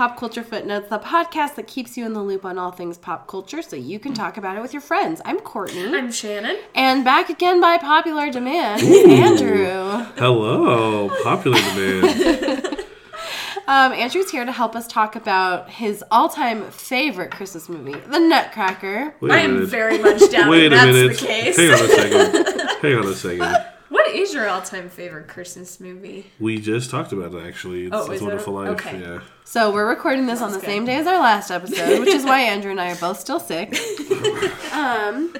back to Pop Culture Footnotes, the podcast that keeps you in the loop on all things pop culture so you can talk about it with your friends. I'm Courtney. I'm Shannon. and back again by popular demand, Andrew. Hello, popular demand. Um, Andrew's here to help us talk about his all time favorite Christmas movie, The Nutcracker. I am very much doubting Wait a that's minute. the case. Hang on a second. Hang on a second. What is your all-time favorite Christmas movie? We just talked about it actually. It's, Oh, it's is it? Wonderful Life. Okay. Yeah. So we're recording this on the Sounds same day as our last episode, which is why Andrew and I are both still sick. Um,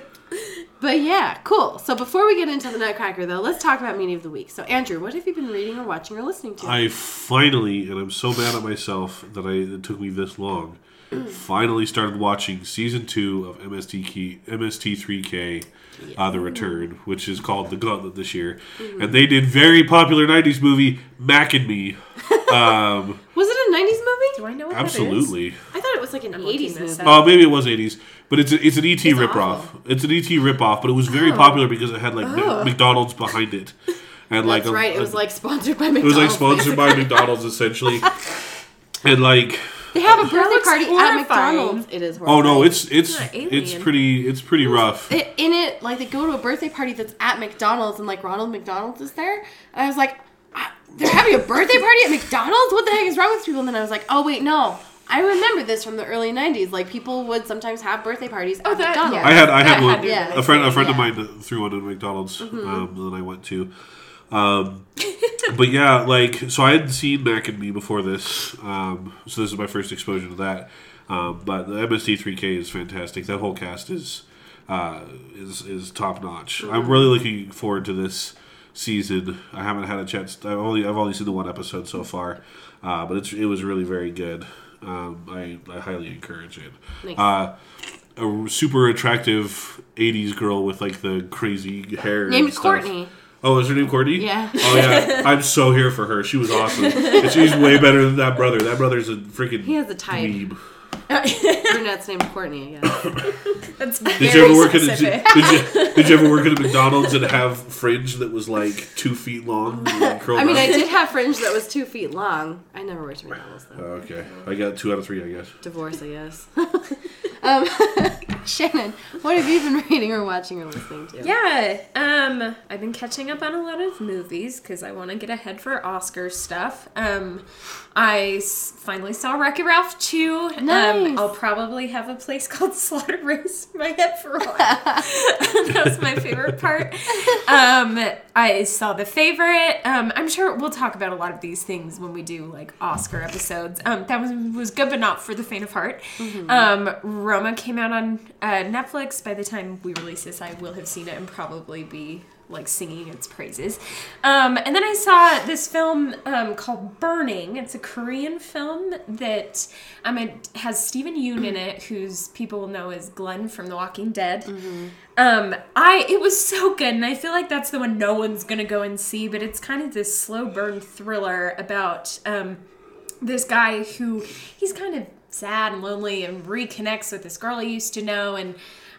but yeah, cool. So before we get into the Nutcracker, though, let's talk about media of the week. So Andrew, what have you been reading or watching or listening to? I finally, and I'm so mad at myself that I it took me this long. finally started watching season two of MST Key, MST3K, uh, The Return, which is called The Gauntlet this year, Mm-hmm. and they did very popular '90s movie Mac and Me. Um, Was it a '90s movie? Do I know what absolutely. I thought it was like an I'm '80s movie. up. Oh, maybe it was '80s, but it's a, it's an ET It's ripoff. awful. It's an ET ripoff, but it was very popular because it had like Mc- McDonald's behind it, and like That's a- right. It was like sponsored by McDonald's. it was like sponsored by McDonald's essentially, and like They have a birthday looks party at. McDonald's. It is. oh no, it's it's It's it's pretty it's pretty rough. It, in it, like they go to a birthday party that's at McDonald's, and like Ronald McDonald is there, and I was like, "Ah, "They're having a birthday party at McDonald's? What the heck is wrong with people?" And then I was like, "Oh wait, no." I remember this from the early '90s. Like people would sometimes have birthday parties at Oh, that- McDonald's. yeah. I had I had That one had Yeah. a friend a friend yeah. of mine threw one at McDonald's um, that I went to. Um, but yeah, like so I hadn't seen Mac and Me before this, um, so this is my first exposure to that. Um, but the MST3K is fantastic. That whole cast is uh, is is top notch. I'm really looking forward to this season. I haven't had a chance. I've only I've only seen the one episode so far, uh, but it's it was really very good. Um, I, I highly encourage it. Nice. Uh, a super attractive '80s girl with like the crazy hair. Named. Courtney. Oh, is her name Courtney? Yeah. Oh yeah, I'm so here for her. She was awesome. and she's way better than that brother. That brother's a freaking. He has a type. dweeb. Brunette's named Courtney. I guess. That's Did very you ever work at a, did, you, did you ever work at a McDonald's and have fringe that was like two feet long? and curled I mean, up? I did have fringe that was two feet long. I never worked at McDonald's though. Oh, okay, I got two out of three, I guess. Divorce, I guess. um, Shannon, what have you been reading or watching or listening to? Yeah, um, I've been catching up on a lot of movies because I want to get ahead for Oscar stuff. Um, I s- finally saw Wreck-It Ralph 2. Nice. Um, I'll probably have a place called Slaughter Race in my head for a while. that was my favorite part. Um, I saw The Favorite. Um, I'm sure we'll talk about a lot of these things when we do like Oscar episodes. Um, that was was good, but not for the faint of heart. Um, Roma came out on uh, Netflix. By the time we release this, I will have seen it and probably be like singing its praises. Um, and then I saw this film um, called Burning. It's a Korean film that um, it has Steven Yeun in it, who's people will know as Glenn from The Walking Dead. Um, I it was so good, and I feel like that's the one no one's gonna go and see. But it's kind of this slow burn thriller about um, this guy who he's kind of sad and lonely and reconnects with this girl he used to know and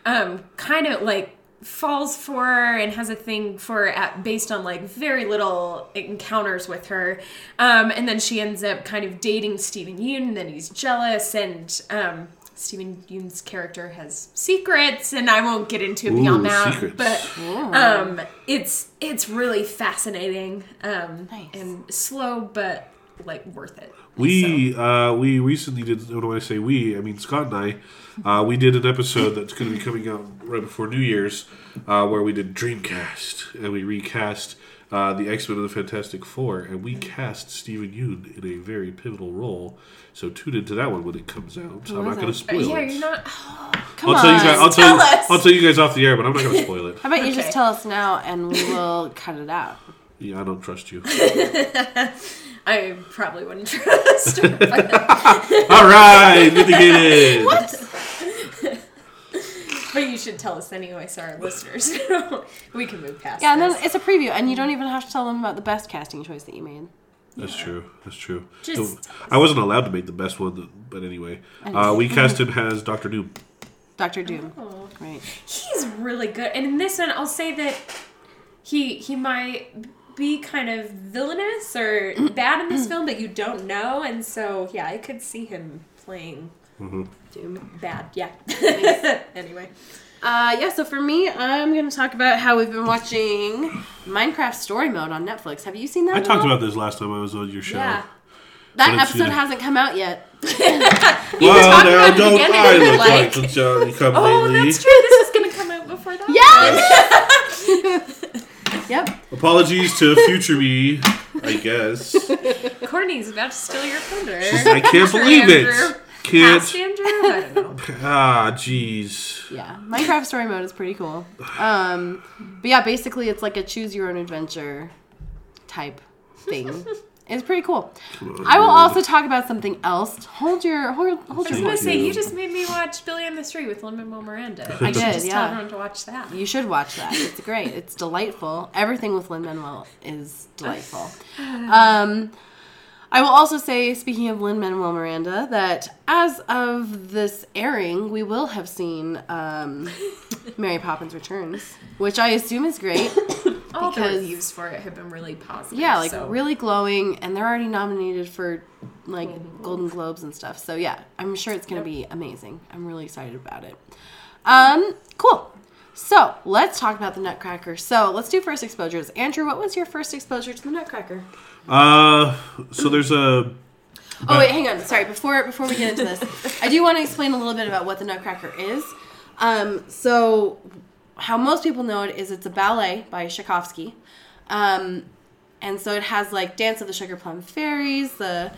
um, kind of like falls for her and has a thing for her at, based on like very little encounters with her um, and then she ends up kind of dating Steven Yeun and then he's jealous and um, Steven Yeun's character has secrets and I won't get into it beyond Ooh, that secrets. but um, it's it's really fascinating um, Nice. and slow but like worth it We uh, we recently did. What do I say? We, I mean Scott and I, uh, we did an episode that's going to be coming out right before New Year's, uh, where we did Dreamcast and we recast uh, the X Men and the Fantastic Four, and we cast Steven Yeun in a very pivotal role. So tune into that one when it comes out. I'm not going to spoil yeah it. you're not Come I'll on. tell you guys. I'll tell, Tell you. us. I'll tell you guys off the air, but I'm not going to spoil it. How about you Okay. just tell us now and we will cut it out? Yeah, I don't trust you. I probably wouldn't trust her, but, All right, vindicated. but you should tell us anyway so our listeners we can move past Yeah, and then this. it's a preview, and you don't even have to tell them about the best casting choice that you made. That's true. That's true. Just- I wasn't allowed to make the best one, but anyway, uh, we cast him as Doctor Doom. Doctor Doom. Oh. Right. he's really good and in this one i'll say that he he might be kind of villainous or bad in this film, but you don't know. And so, yeah, I could see him playing Doom. bad. Yeah. anyway. Uh, yeah, so for me, I'm going to talk about how we've been watching Minecraft Story Mode on Netflix. Have you seen that? I at talked all? about this last time I was on your show. Yeah. that but episode good. hasn't come out yet. Well, talked now about don't I look like- like the Johnny come Oh, lately? that's true. This is going to come out before that. Yes. Yep. Apologies to future me, I guess. Courtney's about to steal your thunder. I can't believe it. Past Can't. Andrew? I don't know. Ah, jeez. Yeah, Minecraft Story Mode is pretty cool. Um, but yeah, basically it's like a choose your own adventure type thing. It's pretty cool. I will also talk about something else. Hold your hold, hold I was your gonna say you. just made me watch Billy on the Street with Lin Manuel Miranda. I did, just yeah. tell everyone to watch that. You should watch that. It's great. It's delightful. Everything with Lin Manuel is delightful. Um, I will also say, speaking of Lin Manuel Miranda, that as of this airing, we will have seen um, Mary Poppins Returns, which I assume is great. All the Because- reviews for it have been really positive. Yeah, like so. really glowing, and they're already nominated for like Golden Globes and stuff. So yeah, I'm sure it's gonna be amazing. I'm really excited about it. Um, cool. So let's talk about the Nutcracker. So let's do first exposures. Andrew, what was your first exposure to the Nutcracker? Uh, so there's a. Oh wait, hang on. Sorry, before before we get into this, I do want to explain a little bit about what the Nutcracker is. Um, so how most people know it is it's a ballet by Tchaikovsky. Um, and so it has like Dance of the Sugar Plum Fairies, the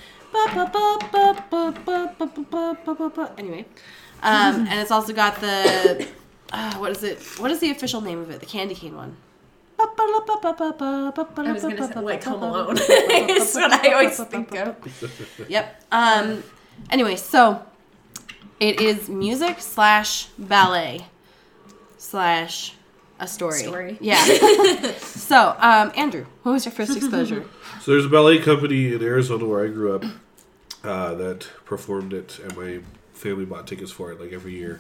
anyway. Um, and it's also got the uh, what is it? What is the official name of it? The candy cane one. I was gonna say like Home Alone. it's what I always think of. Yep. Um. Anyway, so it is music slash ballet slash a story. Story. Yeah. so, um, Andrew, what was your first exposure? So there's a ballet company in Arizona where I grew up uh, that performed it, and my family bought tickets for it like every year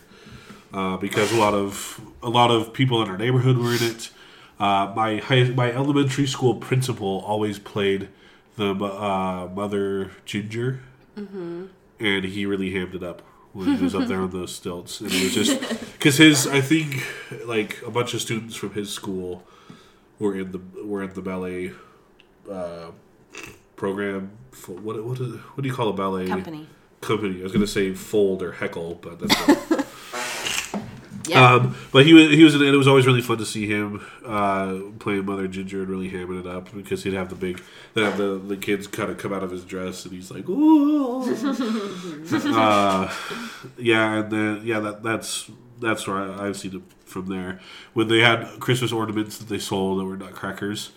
uh, because a lot of a lot of people in our neighborhood were in it. Uh, my high, my elementary school principal always played the uh, Mother Ginger, and he really hammed it up when he was up there on those stilts, and it was just because his I think like a bunch of students from his school were in the were in the ballet uh, program. For, what what what do you call a ballet Company. Company. I was gonna say fold or heckle, but that's not. Yeah. Um, but he was he was in it. Was always really fun to see him uh, playing Mother Ginger and really hamming it up because he'd have the big, have the the kids kind of come out of his dress and he's like, ooh. uh, yeah, and then yeah, that that's that's where I, I've seen it from there. When they had Christmas ornaments that they sold that were nutcrackers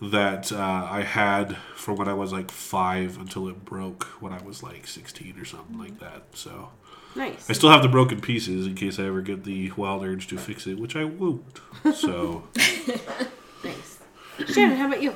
that uh, I had from when I was like five until it broke when I was like sixteen or something like that. So. Nice. I still have the broken pieces in case I ever get the wild urge to fix it, which I won't. So Nice. Shannon, how about you?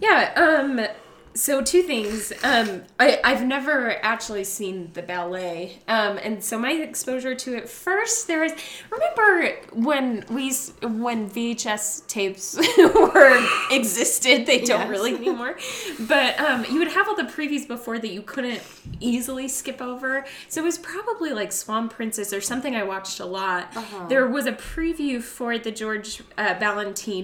Yeah, um so two things. Um I, I've never actually seen the ballet. Um and so my exposure to it first there is. remember when we when VHS tapes were existed, they don't Yes. really anymore. But um you would have all the previews before that you couldn't easily skip over. So it was probably like Swan Princess or something I watched a lot. There was a preview for the George uh,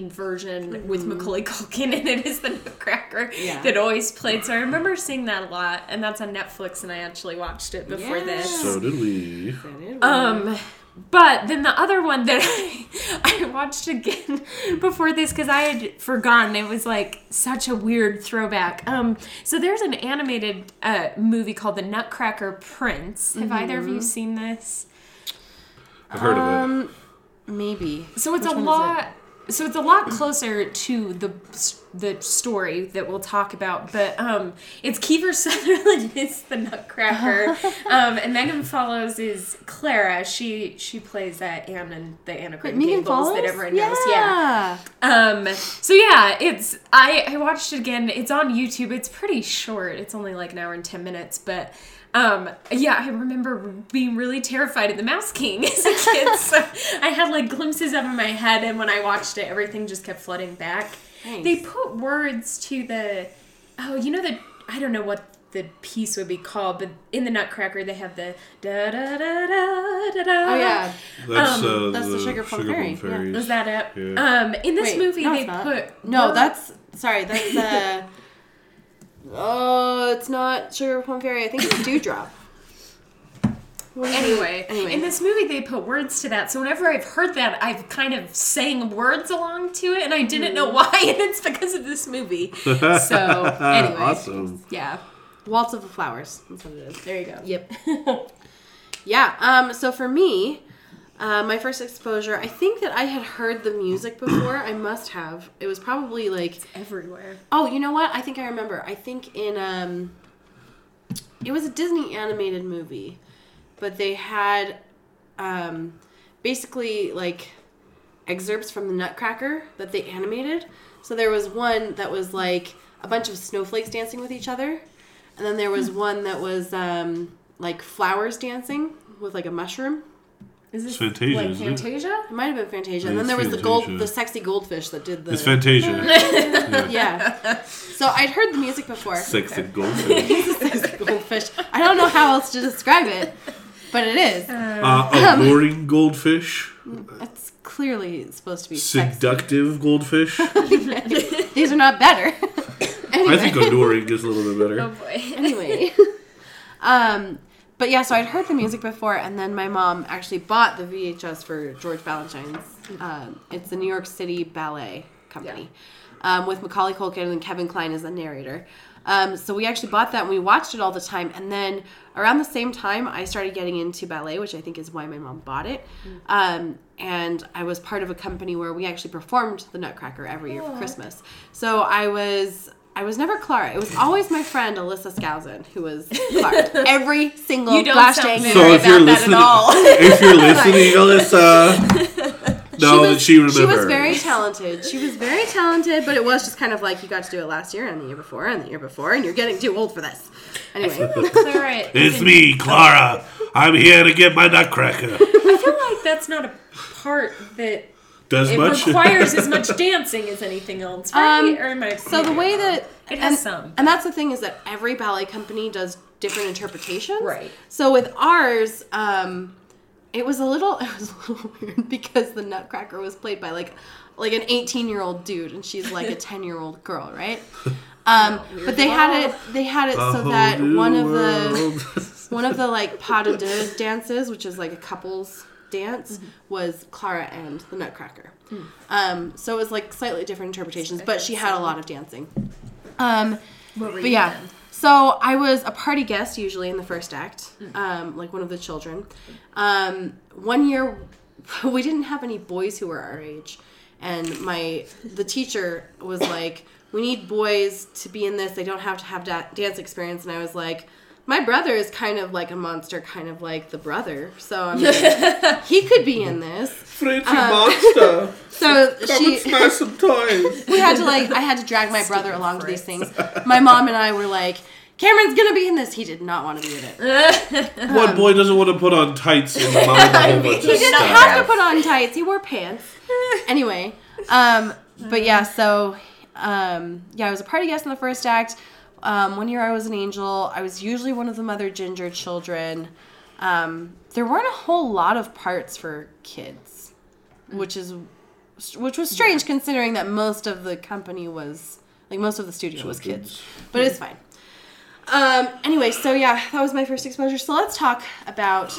version with Macaulay Culkin, and it is the Nutcracker Yeah. that always played. So I remember seeing that a lot, and that's on Netflix, and I actually watched it before Yeah. this. so did we. Um, but then the other one that I, I watched again before this because I had forgotten it was like such a weird throwback. Um, so there's an animated uh, movie called The Nutcracker Prince. Have either of you seen this? I've heard of it. Um, maybe. So it's Which a one is lot. So it's a lot closer to the the story that we'll talk about, but um, it's Kiefer Sutherland is the Nutcracker, um, and Megan Follows is Clara. She she plays that Anne and the Anna Wait, Gables Follows? that everyone knows. Yeah. Um. So yeah, it's I I watched it again. It's on YouTube. It's pretty short. It's only like an hour and ten minutes, but. Um, yeah, I remember being really terrified of the Mouse King as a kid. so I had like glimpses of it in my head, and when I watched it, everything just kept flooding back. Thanks. They put words to the. Oh, you know the. I don't know what the piece would be called, but in the Nutcracker they have the da da da da da da. Oh yeah. That's, Um, uh, that's the Sugar Plum Fairy, yeah. Fairies. Was that it? Yeah. Um, in this Wait, movie no, they it's not. put No, word- that's sorry. That's uh. oh, it's not Sugar Plum Fairy. I think it's Dewdrop. What is it? Anyway, Anyway. in this movie they put words to that. So whenever I've heard that, I've kind of sang words along to it, and I didn't know why, and it's because of this movie. So anyway, Awesome. yeah. Waltz of the Flowers. That's what it is. There you go. Yep. Yeah. Um. So for me, uh, my first exposure, I think that I had heard the music before. I must have. It was probably like Everywhere. Oh, you know what? I think I remember. I think in um it was a Disney animated movie, but they had um basically like excerpts from the Nutcracker that they animated. So there was one that was like a bunch of snowflakes dancing with each other, and then there was one that was um like flowers dancing with like a mushroom. Is this Fantasia, like isn't it? Fantasia? It might have been Fantasia. And then there it's was the gold the sexy goldfish that did the It's Fantasia. Yeah. So I'd heard the music before. Sexy goldfish. Sexy goldfish. I don't know how else to describe it, but it is. Uh, alluring goldfish. It's clearly supposed to be sexy. Seductive goldfish. These are not better. I think alluring is a little bit better. Oh better. boy. anyway. um, but yeah, so I'd heard the music before, and then my mom actually bought the VHS for George Balanchine's. Um, it's the New York City Ballet Company um, with Macaulay Culkin and Kevin Kline as the narrator. Um, so we actually bought that and we watched it all the time. And then around the same time, I started getting into ballet, which I think is why my mom bought it. Um, and I was part of a company where we actually performed the Nutcracker every year for Christmas. So I was I was never Clara. It was always my friend Alyssa Skousen who was Clara. Every single You don't gosh sound dang. So if you're about that at listening, all. if you're listening, Alyssa, know that she remembers. She was very talented. She was very talented, but it was just kind of like you got to do it last year and the year before and the year before, and you're getting too old for this. Anyway, Clara, It's me, Clara. I'm here to get my nutcracker. I feel like that's not a part that Does it much? requires as much dancing as anything else, right? Um, or am I so the way that It has and, some. and that's the thing is that every ballet company does different interpretations. Right. So with ours, um, it was a little it was a little weird because the Nutcracker was played by like like an 18 year old dude and she's like a 10 year old girl, right? Um, but they had it they had it A so that new one of the one of the like pas de deux dances, which is like a couple's dance, Mm-hmm. was Clara and the Nutcracker. Hmm. Um, so it was like slightly different interpretations, but she had a lot of dancing. Um, What were but you yeah, then? so I was a party guest usually in the first act, Hmm. um, like one of the children. Um, one year, we didn't have any boys who were our age, and my the teacher was like, "We need boys to be in this. They don't have to have da- dance experience." And I was like. My brother is kind of like a monster, kind of like the brother. So I mean, he could be in this. Frenchy Uh, monster. So Come she, and smash some toys. we had to like I had to drag my brother along to these things. My mom and I were like, Cameron's gonna be in this. He did not want to be in it. One boy doesn't want to put on tights and mind a whole bunch He of didn't stuff. have to put on tights. He wore pants. Anyway, um, but yeah, so um, yeah, I was a party guest in the first act. Um, one year I was an angel. I was usually one of the mother ginger children. Um, there weren't a whole lot of parts for kids, which is which was strange considering that most of the company was like most of the studio was kids, but it's fine. Um, anyway, so yeah, that was my first exposure. So let's talk about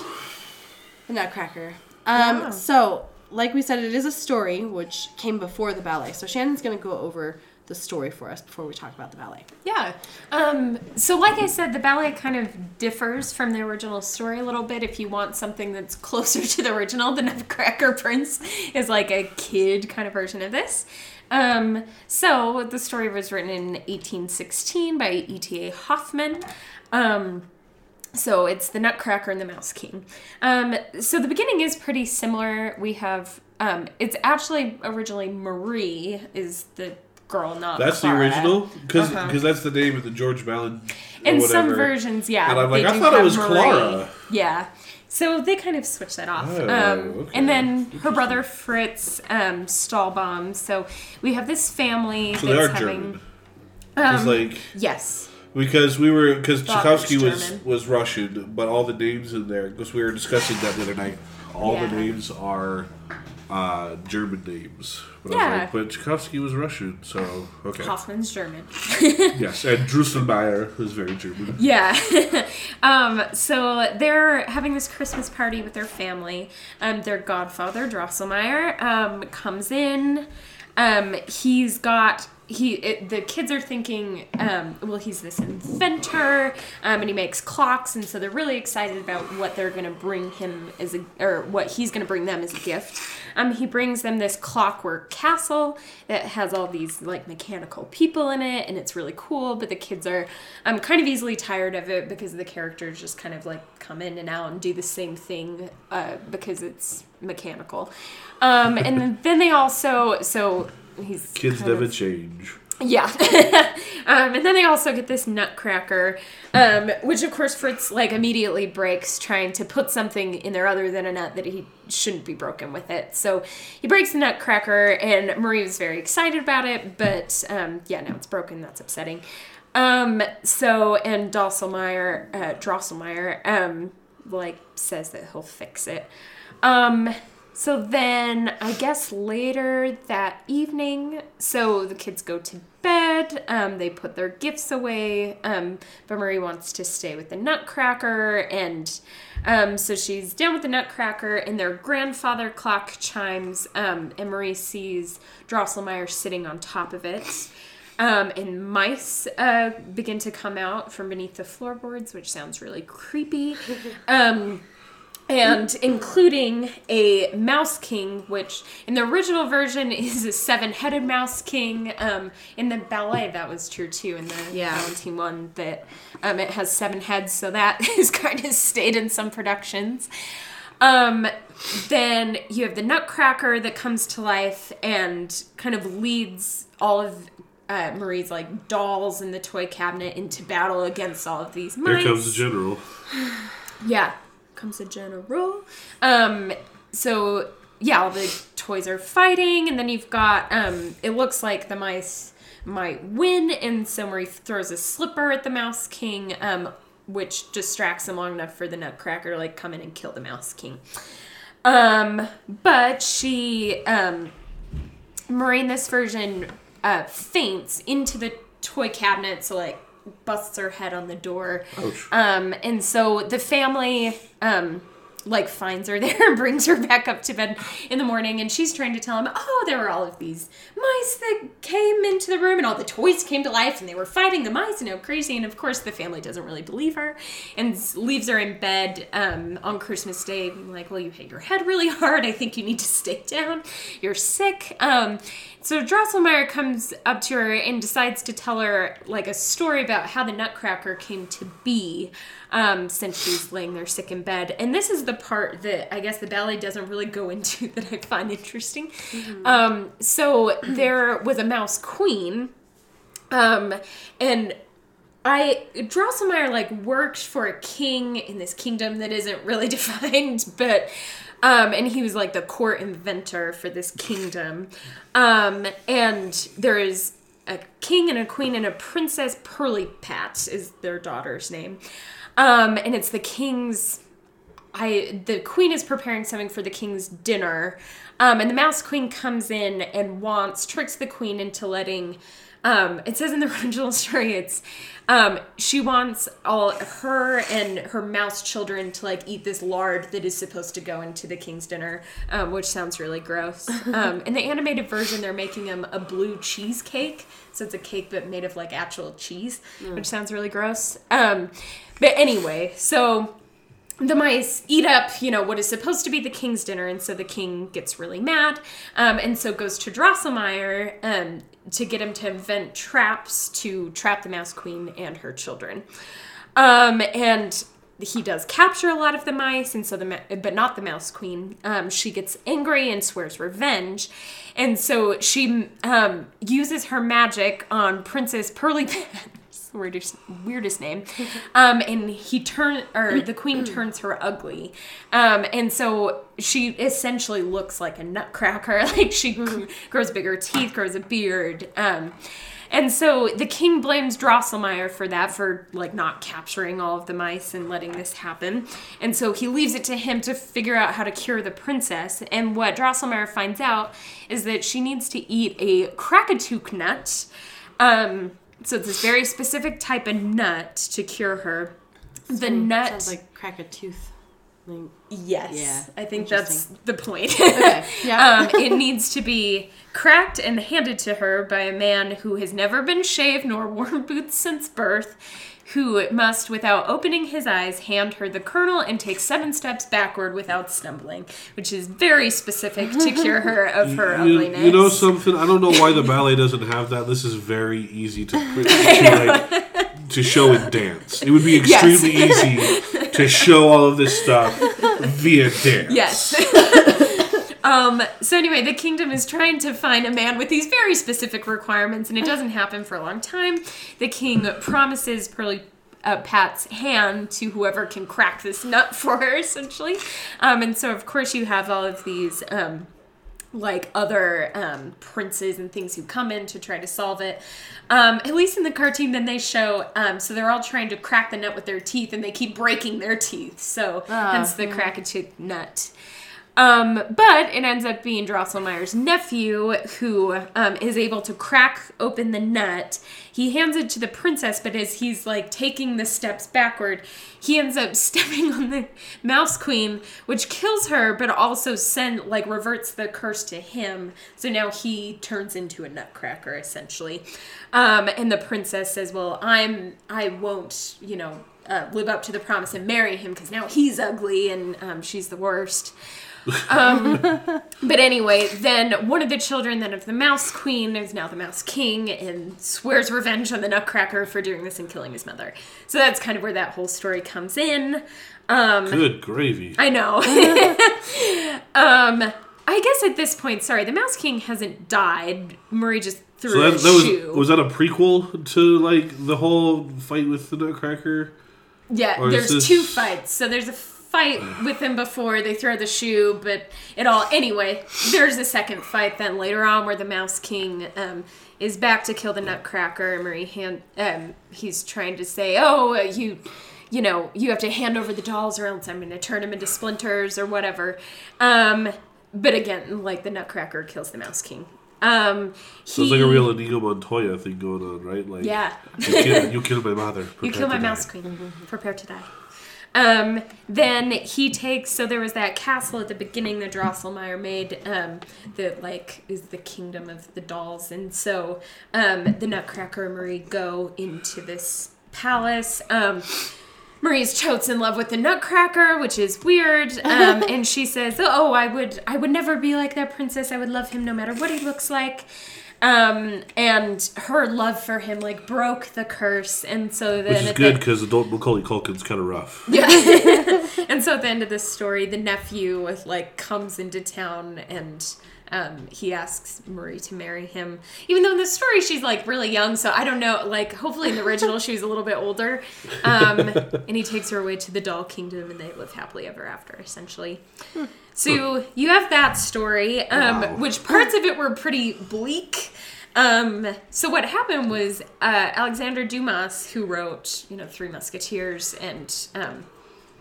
the Nutcracker. Um, Yeah. So, like we said, it is a story which came before the ballet. So Shannon's going to go over the story for us before we talk about the ballet. Yeah. Um, so, like I said, the ballet kind of differs from the original story a little bit. If you want something that's closer to the original, the Nutcracker Prince is like a kid kind of version of this. Um, so, the story was written in 1816 by E.T.A. Hoffmann. Um, so it's the Nutcracker and the Mouse King. Um, so the beginning is pretty similar. We have um, it's actually originally Marie is the girl, not That's the original? Because Uh-huh. that's the name of the George Balanchine. In some versions, yeah. And I'm like, I thought it was Marie. Clara. Yeah. So they kind of switch that off. Oh, um, okay. And then her brother Fritz um, Stahlbaum. So we have this family So they are that's having. German. Um, like Yes. because we were because Thought was Tchaikovsky was was Russian, but all the names in there because we were discussing that the other night. All Yeah. the names are uh, German names. But I Yeah. was like, but Tchaikovsky was Russian, so okay. Hoffmann's German. yes, and Drosselmeyer was very German. Yeah. um, so they're having this Christmas party with their family. Um, their godfather, Drosselmeyer, um, comes in. Um, he's got he it, the kids are thinking um, well he's this inventor um, and he makes clocks and so they're really excited about what they're going to bring him as a or what he's going to bring them as a gift. Um, he brings them this clockwork castle that has all these like mechanical people in it and it's really cool but the kids are um, kind of easily tired of it because the characters just kind of like come in and out and do the same thing uh, because it's mechanical. Um, and then they also so he's Kids never of- change. yeah. um, and then they also get this nutcracker, um, which of course Fritz like immediately breaks trying to put something in there other than a nut that he shouldn't be broken with it. So he breaks the nutcracker, and Marie was very excited about it, but um, yeah, now it's broken. That's upsetting. Um, so and Drosselmeyer, uh, Drosselmeyer, um, like says that he'll fix it. Um, so then I guess later that evening, so the kids go to bed, um, they put their gifts away, um, but Marie wants to stay with the Nutcracker, and um, so she's down with the Nutcracker, and their grandfather clock chimes, um, and Marie sees Drosselmeyer sitting on top of it. Um, and mice uh, begin to come out from beneath the floorboards, which sounds really creepy. And including a mouse king, which in the original version is a seven-headed mouse king. Um, in the ballet, that was true too. In the Yeah. Balanchine one, that um, it has seven heads, so that has kind of stayed in some productions. Um, then you have the Nutcracker that comes to life and kind of leads all of uh, Marie's like dolls in the toy cabinet into battle against all of these mice. Here comes the general. Yeah, comes the general. Um, so yeah, all the toys are fighting, and then you've got um, it looks like the mice might win, and so Marie throws a slipper at the Mouse King, um, which distracts him long enough for the Nutcracker to like come in and kill the Mouse King. Um, but she um, Marie in this version uh, faints into the toy cabinet, so like busts her head on the door. Ouch. Um, and so the family um, like finds her there and brings her back up to bed in the morning, and she's trying to tell him, oh, there were all of these mice that came into the room, and all the toys came to life, and they were fighting the mice, and how crazy. And of course, the family doesn't really believe her, and leaves her in bed um, on Christmas Day, like, well, you hit your head really hard. I think you need to stay down. You're sick. Um, so Drosselmeyer comes up to her and decides to tell her like a story about how the Nutcracker came to be, um, since she's laying there sick in bed. And this is the part that I guess the ballet doesn't really go into that I find interesting. Um, so there was a mouse queen, um, and I Drosselmeyer like worked for a king in this kingdom that isn't really defined, but um, and he was like the court inventor for this kingdom. Um, and there is a king and a queen and a princess Pearly-Pat is their daughter's name. Um, and it's the king's I the queen is preparing something for the king's dinner, um, and the mouse queen comes in and wants tricks the queen into letting. Um, it says in the original story, it's um, she wants all her and her mouse children to like eat this lard that is supposed to go into the king's dinner, um, which sounds really gross. Um, in the animated version, they're making them a blue cheesecake, so it's a cake but made of like actual cheese, which sounds really gross. Um, but anyway, so the mice eat up, you know, what is supposed to be the king's dinner, and so the king gets really mad, um, and so goes to Drosselmeyer um, to get him to invent traps to trap the mouse queen and her children. Um, and he does capture a lot of the mice, and so the ma- but not the mouse queen. Um, she gets angry and swears revenge, and so she um, uses her magic on Princess Pearly the weirdest, weirdest name. Um, and he turn or the queen turns her ugly, um, and so she essentially looks like a nutcracker. Like she gr- grows bigger teeth, grows a beard. Um, and so the king blames Drosselmeyer for that, for like not capturing all of the mice and letting this happen. And so he leaves it to him to figure out how to cure the princess. And what Drosselmeyer finds out is that she needs to eat a Krakatook nut. Um, so it's this very specific type of nut to cure her. The nut. Sounds like crack a tooth. Like, Yes. Yeah, I think that's the point. Okay, yeah. um, it needs to be cracked and handed to her by a man who has never been shaved nor worn boots since birth, who must, without opening his eyes, hand her the kernel and take seven steps backward without stumbling, which is very specific to cure her of her You, ugliness. you know something? I don't know why the ballet doesn't have that. This is very easy to to, like, to show in dance. It would be extremely easy to show all of this stuff via dance. Yes. Um, so anyway, the kingdom is trying to find a man with these very specific requirements, and it doesn't happen for a long time. The king promises Pearly uh, Pat's hand to whoever can crack this nut for her, essentially. Um, and so, of course, you have all of these. Um, like other um, princes and things who come in to try to solve it. Um, at least in the cartoon, then they show um, so they're all trying to crack the nut with their teeth, and they keep breaking their teeth. So hence the Krakatook nut. Um, but it ends up being Drosselmeyer's nephew who um, is able to crack open the nut. He hands it to the princess, but as he's like taking the steps backward, he ends up stepping on the mouse queen, which kills her, but also send like reverts the curse to him. So now he turns into a nutcracker essentially. Um, and the princess says, "Well, I'm I won't, you know." Uh, live up to the promise and marry him because now he's ugly and um, she's the worst. But anyway, then one of the children then of the Mouse Queen is now the Mouse King and swears revenge on the Nutcracker for doing this and killing his mother. So that's kind of where that whole story comes in. Um, Good gravy. I know. um, I guess at this point, sorry, the Mouse King hasn't died. Marie just threw So a that, that shoe. was was that a prequel to like the whole fight with the Nutcracker? Yeah, Or there's this- two fights. So there's a fight with him before they throw the shoe, but it all anyway. There's a second fight then later on where the Mouse King um, is back to kill the Nutcracker. and Marie hand um, he's trying to say, "Oh, uh, you." You know, you have to hand over the dolls, or else I'm going to turn them into splinters or whatever. Um, but again, like the Nutcracker kills the Mouse King. Um, So it's like a real Inigo Montoya thing going on, right? Like, yeah. you kill, you kill my mother. You prepare kill my mouse queen. Prepare to die. Um, then he takes. So there was that castle at the beginning that Drosselmeyer made. Um, that like is the kingdom of the dolls, and so um, the Nutcracker and Marie go into this palace. Um, Marie's totes in love with the Nutcracker, which is weird. Um, and she says, "Oh, I would, I would never be like that princess. I would love him no matter what he looks like." Um, and her love for him like broke the curse, and so then Which is good the, because adult Macaulay Culkin's kind of rough. Yeah, and so at the end of this story, the nephew like comes into town and um, he asks Marie to marry him. Even though in the story she's like really young, so I don't know. Like hopefully in the original she was a little bit older. Um, and he takes her away to the doll kingdom, and they live happily ever after, essentially. So you have that story, um, Wow. which parts of it were pretty bleak. Um, so what happened was uh, Alexander Dumas, who wrote, you know, Three Musketeers and um.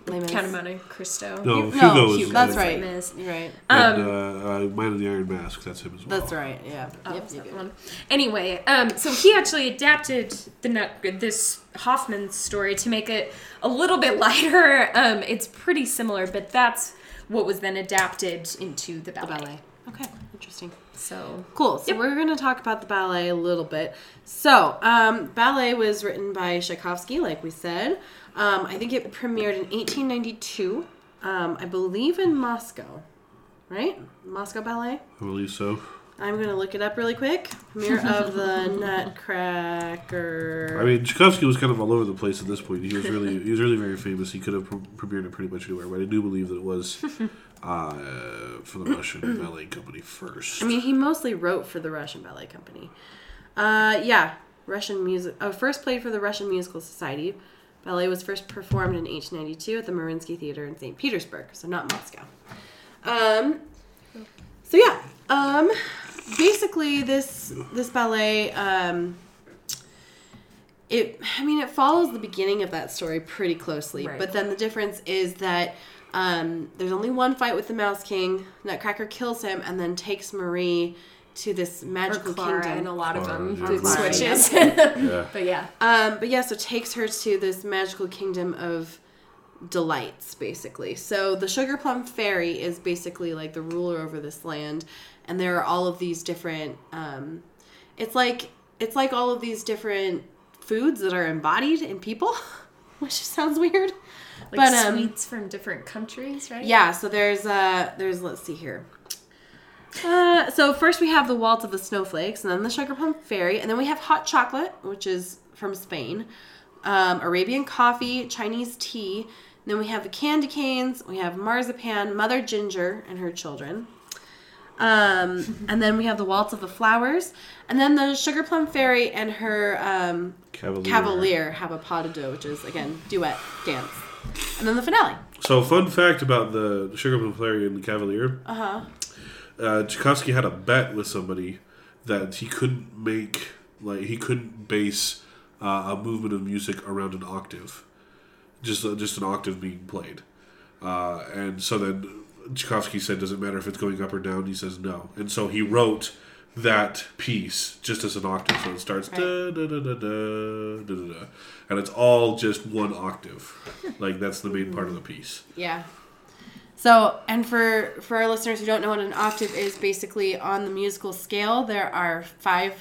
Count of Monte Cristo. No, No, Hugo is Hugo. That's right. Les Mis. You're right. And uh, uh, Man in the Iron Mask, that's him as well. That's right. Yeah. Oh, yep. is that one? Anyway, um, so he actually adapted the this Hoffmann story to make it a little bit lighter. Um, it's pretty similar, but that's what was then adapted into the ballet. The ballet. Okay. Interesting. So Cool. So we're going to talk about the ballet a little bit. So, um, ballet was written by Tchaikovsky, like we said. Um, I think it premiered in 1892. Um, I believe in Moscow, right? Moscow Ballet. I believe so. I'm going to look it up really quick. Premiere of the Nutcracker. I mean, Tchaikovsky was kind of all over the place at this point. He was really, he was really very famous. He could have pre- premiered it pretty much anywhere, but I do believe that it was uh, for the Russian ballet company first. I mean, he mostly wrote for the Russian Ballet Company. Uh, yeah. Russian music. Oh, first played for the Russian Musical Society. Ballet was first performed in 1892 at the Mariinsky Theater in St. Petersburg, so not Moscow. Um, so yeah, um, basically this this ballet, um, it I mean it follows the beginning of that story pretty closely, Right. but then the difference is that um, there's only one fight with the Mouse King. Nutcracker kills him and then takes Marie to this magical Clara kingdom. in a lot of Clara, them. yeah. Switches. Yeah. but yeah. Um, but yeah, so takes her to this magical kingdom of delights, basically. So the Sugar Plum Fairy is basically like the ruler over this land, and there are all of these different. Um, it's like it's like all of these different foods that are embodied in people, which sounds weird. Like but um, sweets from different countries, right? yeah, so there's uh there's let's see here. Uh, so first we have the waltz of the snowflakes, and then the sugar plum fairy, and then we have hot chocolate, which is from Spain, um, Arabian coffee, Chinese tea. Then we have the candy canes. We have marzipan, Mother Ginger and her children. Um, and then we have the waltz of the flowers, and then the sugar plum fairy and her um, Cavalier. cavalier have a pas de deux, which is again duet dance, and then the finale. So, fun fact about the Sugar Plum Fairy and the Cavalier. Uh-huh. Uh Tchaikovsky had a bet with somebody that he couldn't make, like, he couldn't base uh, a movement of music around an octave, just uh, just an octave being played. Uh, and so then Tchaikovsky said, "Does it matter if it's going up or down?" He says, "No." And so he wrote that piece just as an octave. So it starts da da da da da da da, da, and it's all just one octave. Like that's the main part of the piece. Yeah. So, and for for our listeners who don't know what an octave is, basically on the musical scale, there are five,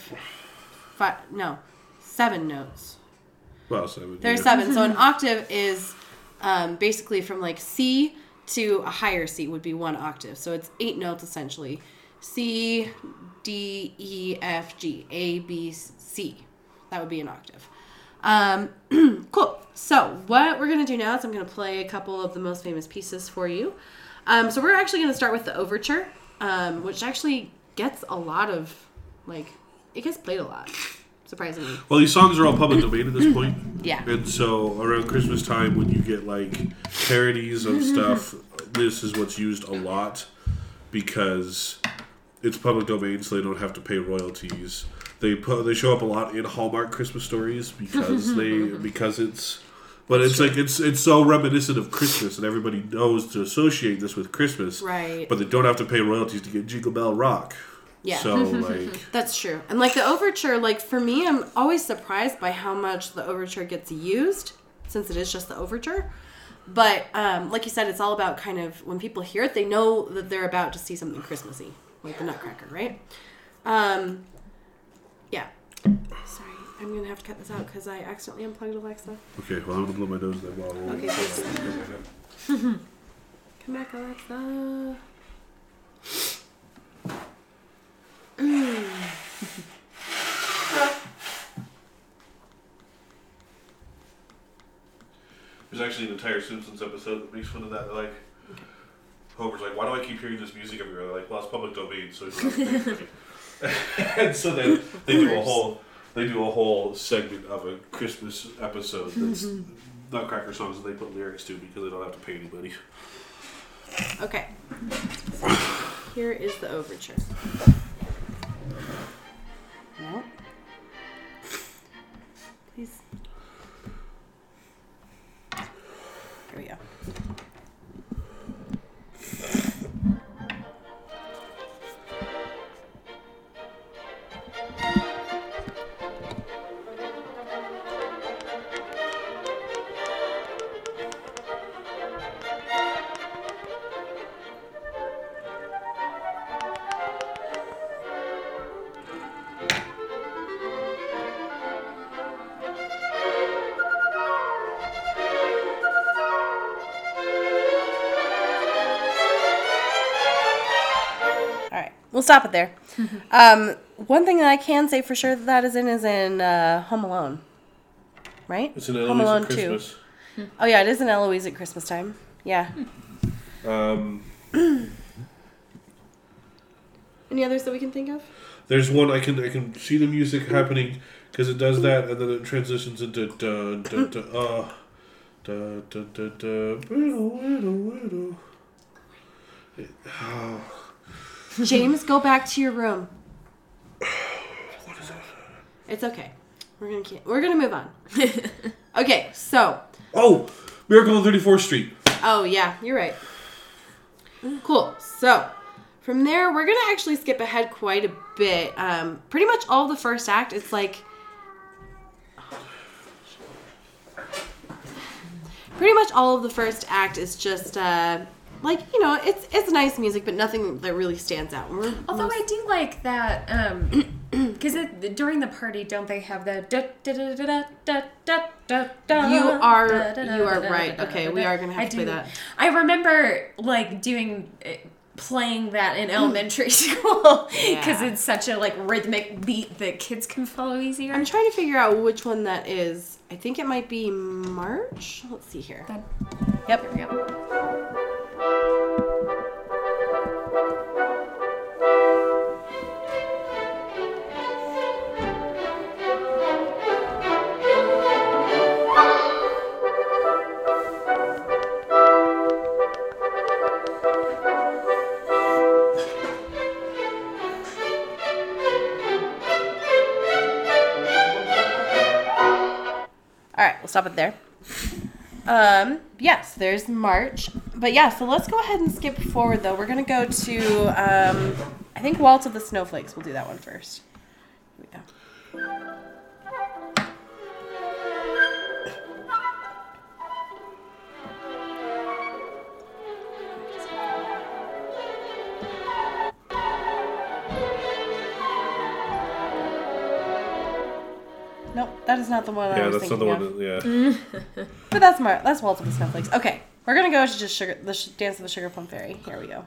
five no, seven notes. Well, seven. There are yeah. seven. So an octave is um, basically from like C to a higher C would be one octave. So it's eight notes essentially. C, D, E, F, G, A, B, C. That would be an octave. Um, cool. So what we're gonna do now is I'm gonna play a couple of the most famous pieces for you. Um, so we're actually gonna start with the overture, um, which actually gets a lot of like it gets played a lot, surprisingly. Well, these songs are all public domain at this point. Yeah. And so around Christmas time, when you get like parodies of stuff, this is what's used a lot because it's public domain, so they don't have to pay royalties. They put they show up a lot in Hallmark Christmas stories because they because it's. But it's like it's it's so reminiscent of Christmas, and everybody knows to associate this with Christmas. Right. But they don't have to pay royalties to get Jingle Bell Rock. Yeah. So like, That's true. And like the overture, like for me, I'm always surprised by how much the overture gets used since it is just the overture. But um, like you said, it's all about kind of when people hear it, they know that they're about to see something Christmassy, like the Nutcracker, right? Um, yeah. Sorry, I'm gonna have to cut this out because I accidentally unplugged Alexa. okay, well I'm gonna blow my nose then while we're Okay. Come back, Alexa. There's actually an entire Simpsons episode that makes fun of that. Like, Homer's like, "Why do I keep hearing this music everywhere?" They're like, "Well, it's public domain, so it's not And so then they do a whole they do a whole segment of a Christmas episode that's mm-hmm. Nutcracker songs that they put lyrics to because they don't have to pay anybody. Okay. Here is the overture. No. Please. We'll stop it there. um, one thing that I can say for sure that that is in is in uh, Home Alone, right? It's an Home Eloise Alone at Christmas. Oh yeah, it is in Eloise at Christmas time. Yeah. Um, Any others that we can think of? there's one I can I can see the music happening because it does that, and then it transitions into dun dun dun. Uh, dun dun dun dun. Widow, widow, widow. Oh, James, go back to your room. what is that? It's okay. We're gonna keep, we're gonna move on. okay, so Oh, Miracle on Thirty Fourth Street. oh yeah, you're right. Cool. So from there, we're gonna actually skip ahead quite a bit. Um, pretty much all the first act. It's like pretty much all of the first act is just uh, like you know it's it's nice music, but nothing that really stands out. We're Although most- I do like that, um, because during the party, don't they have the da da da da da da da da? You are- you are right. Okay, we are gonna have I to play do- that. I remember like doing. uh, Playing that in elementary school because Yeah. it's such a like rhythmic beat that kids can follow easier. I'm trying to figure out which one that is. I think it might be March. Let's see here. That- Yep. there we go. All right, we'll stop it there. Um, yes, there's March. But yeah, so let's go ahead and skip forward though. We're gonna go to um, I think Waltz of the Snowflakes. We'll do that one first. Here we go. Nope, that is not the one I Yeah, was that's not thinking the of. one. That, yeah. But that's Mar- that's Waltz of the Snowflakes. Okay, we're gonna go to just sugar the sh- dance of the sugar plum fairy. Here we go.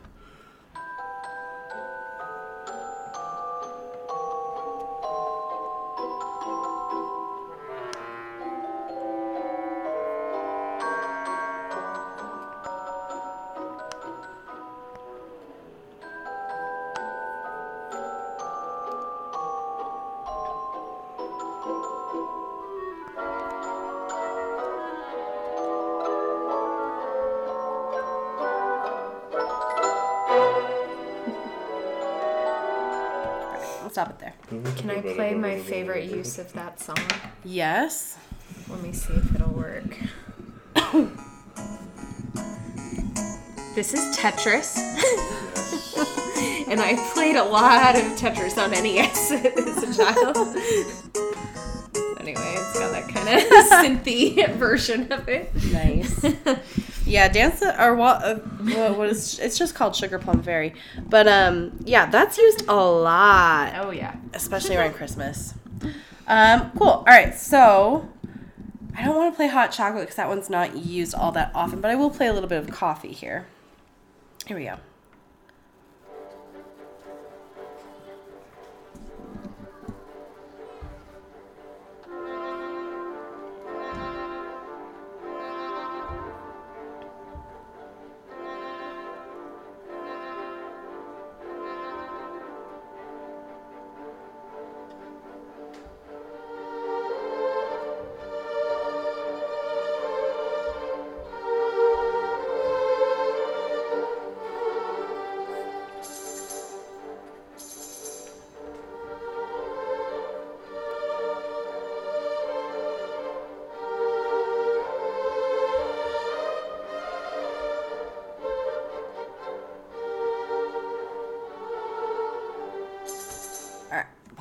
Favorite use of that song? Yes. Let me see if it'll work. this is Tetris. and I played a lot of Tetris on NES as a child. anyway, it's got that kind of synthy version of it. Nice. yeah, dance or what? Uh, what what is? It's just called Sugar Plum Fairy. But um, yeah, that's used a lot, Oh yeah. especially around Christmas. Um, cool. All right, so I don't want to play hot chocolate because that one's not used all that often, but I will play a little bit of coffee here. Here we go.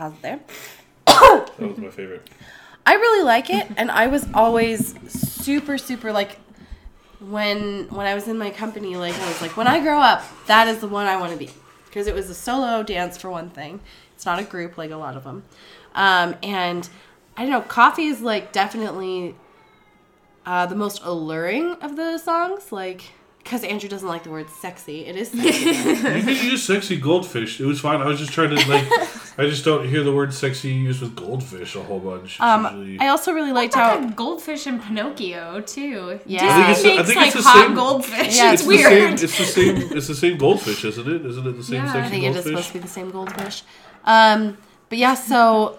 Pause there. That was my favorite. I really like it, and I was always super, super like when when I was in my company. Like I was like, when I grow up, that is the one I want to be, because it was a solo dance for one thing. It's not a group like a lot of them, um, and I don't know. Coffee is like definitely uh, the most alluring of the songs, like. Because Andrew doesn't like the word sexy. It is sexy. You can use sexy goldfish. It was fine. I was just trying to like. I just don't hear the word sexy used with goldfish a whole bunch. It's um, usually- I also really liked Like how. a goldfish in Pinocchio too. Yeah. I think Disney it's- I think like it's the hot same- goldfish. Yeah, it's, it's weird. The same, it's the same. It's the same goldfish, isn't it? Isn't it the same Yeah, I sexy I think it is supposed to be the same goldfish. Um, but yeah, so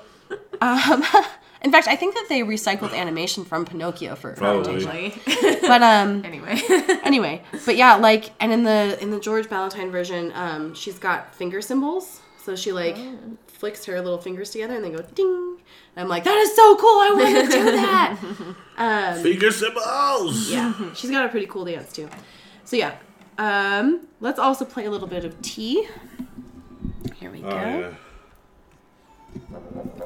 Um, in fact, I think that they recycled animation from Pinocchio for Probably. But um, anyway. anyway, but yeah, like, and in the in the George Balanchine version, um, she's got finger cymbals, so she like flicks her little fingers together and they go ding. And I'm like, that is so cool! I want to do that. um, Finger cymbals. yeah, she's got a pretty cool dance too. So yeah, um, let's also play a little bit of tea. Here we go. Oh yeah.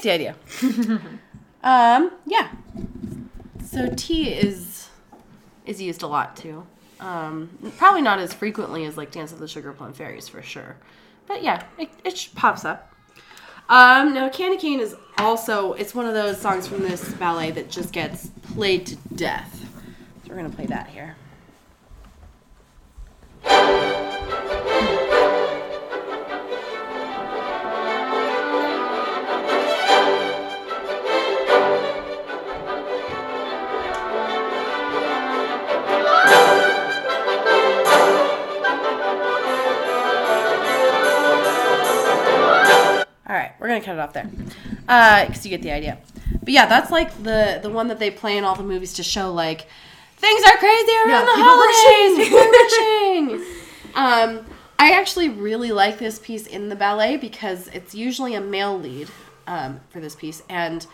Get the idea. um, yeah. So tea is is used a lot too. Um, probably not as frequently as like Dance of the Sugar Plum Fairies for sure, but yeah, it, it pops up. Um, now Candy Cane is also it's one of those songs from this ballet that just gets played to death. So we're gonna play that here. Gonna cut it off there, because you get the idea. But yeah, that's like the the one that they play in all the movies to show like things are crazy around Yeah, the holidays. People rushing. um, I actually really like this piece in the ballet because it's usually a male lead um, for this piece, and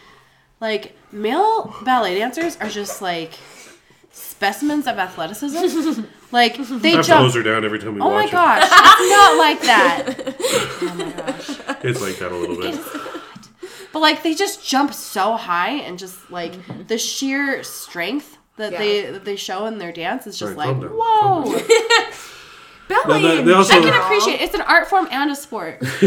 like male ballet dancers are just like specimens of athleticism. like they I have jump. hose her down every time we Oh my watch gosh, it's not like that. Oh my gosh. It's like that a little bit. But like they just jump so high and just like mm-hmm. the sheer strength that Yeah. they that they show in their dance is just Alright, like calm down, whoa. calm Ballet No, they- they also- I can appreciate. It. it's an art form and a sport.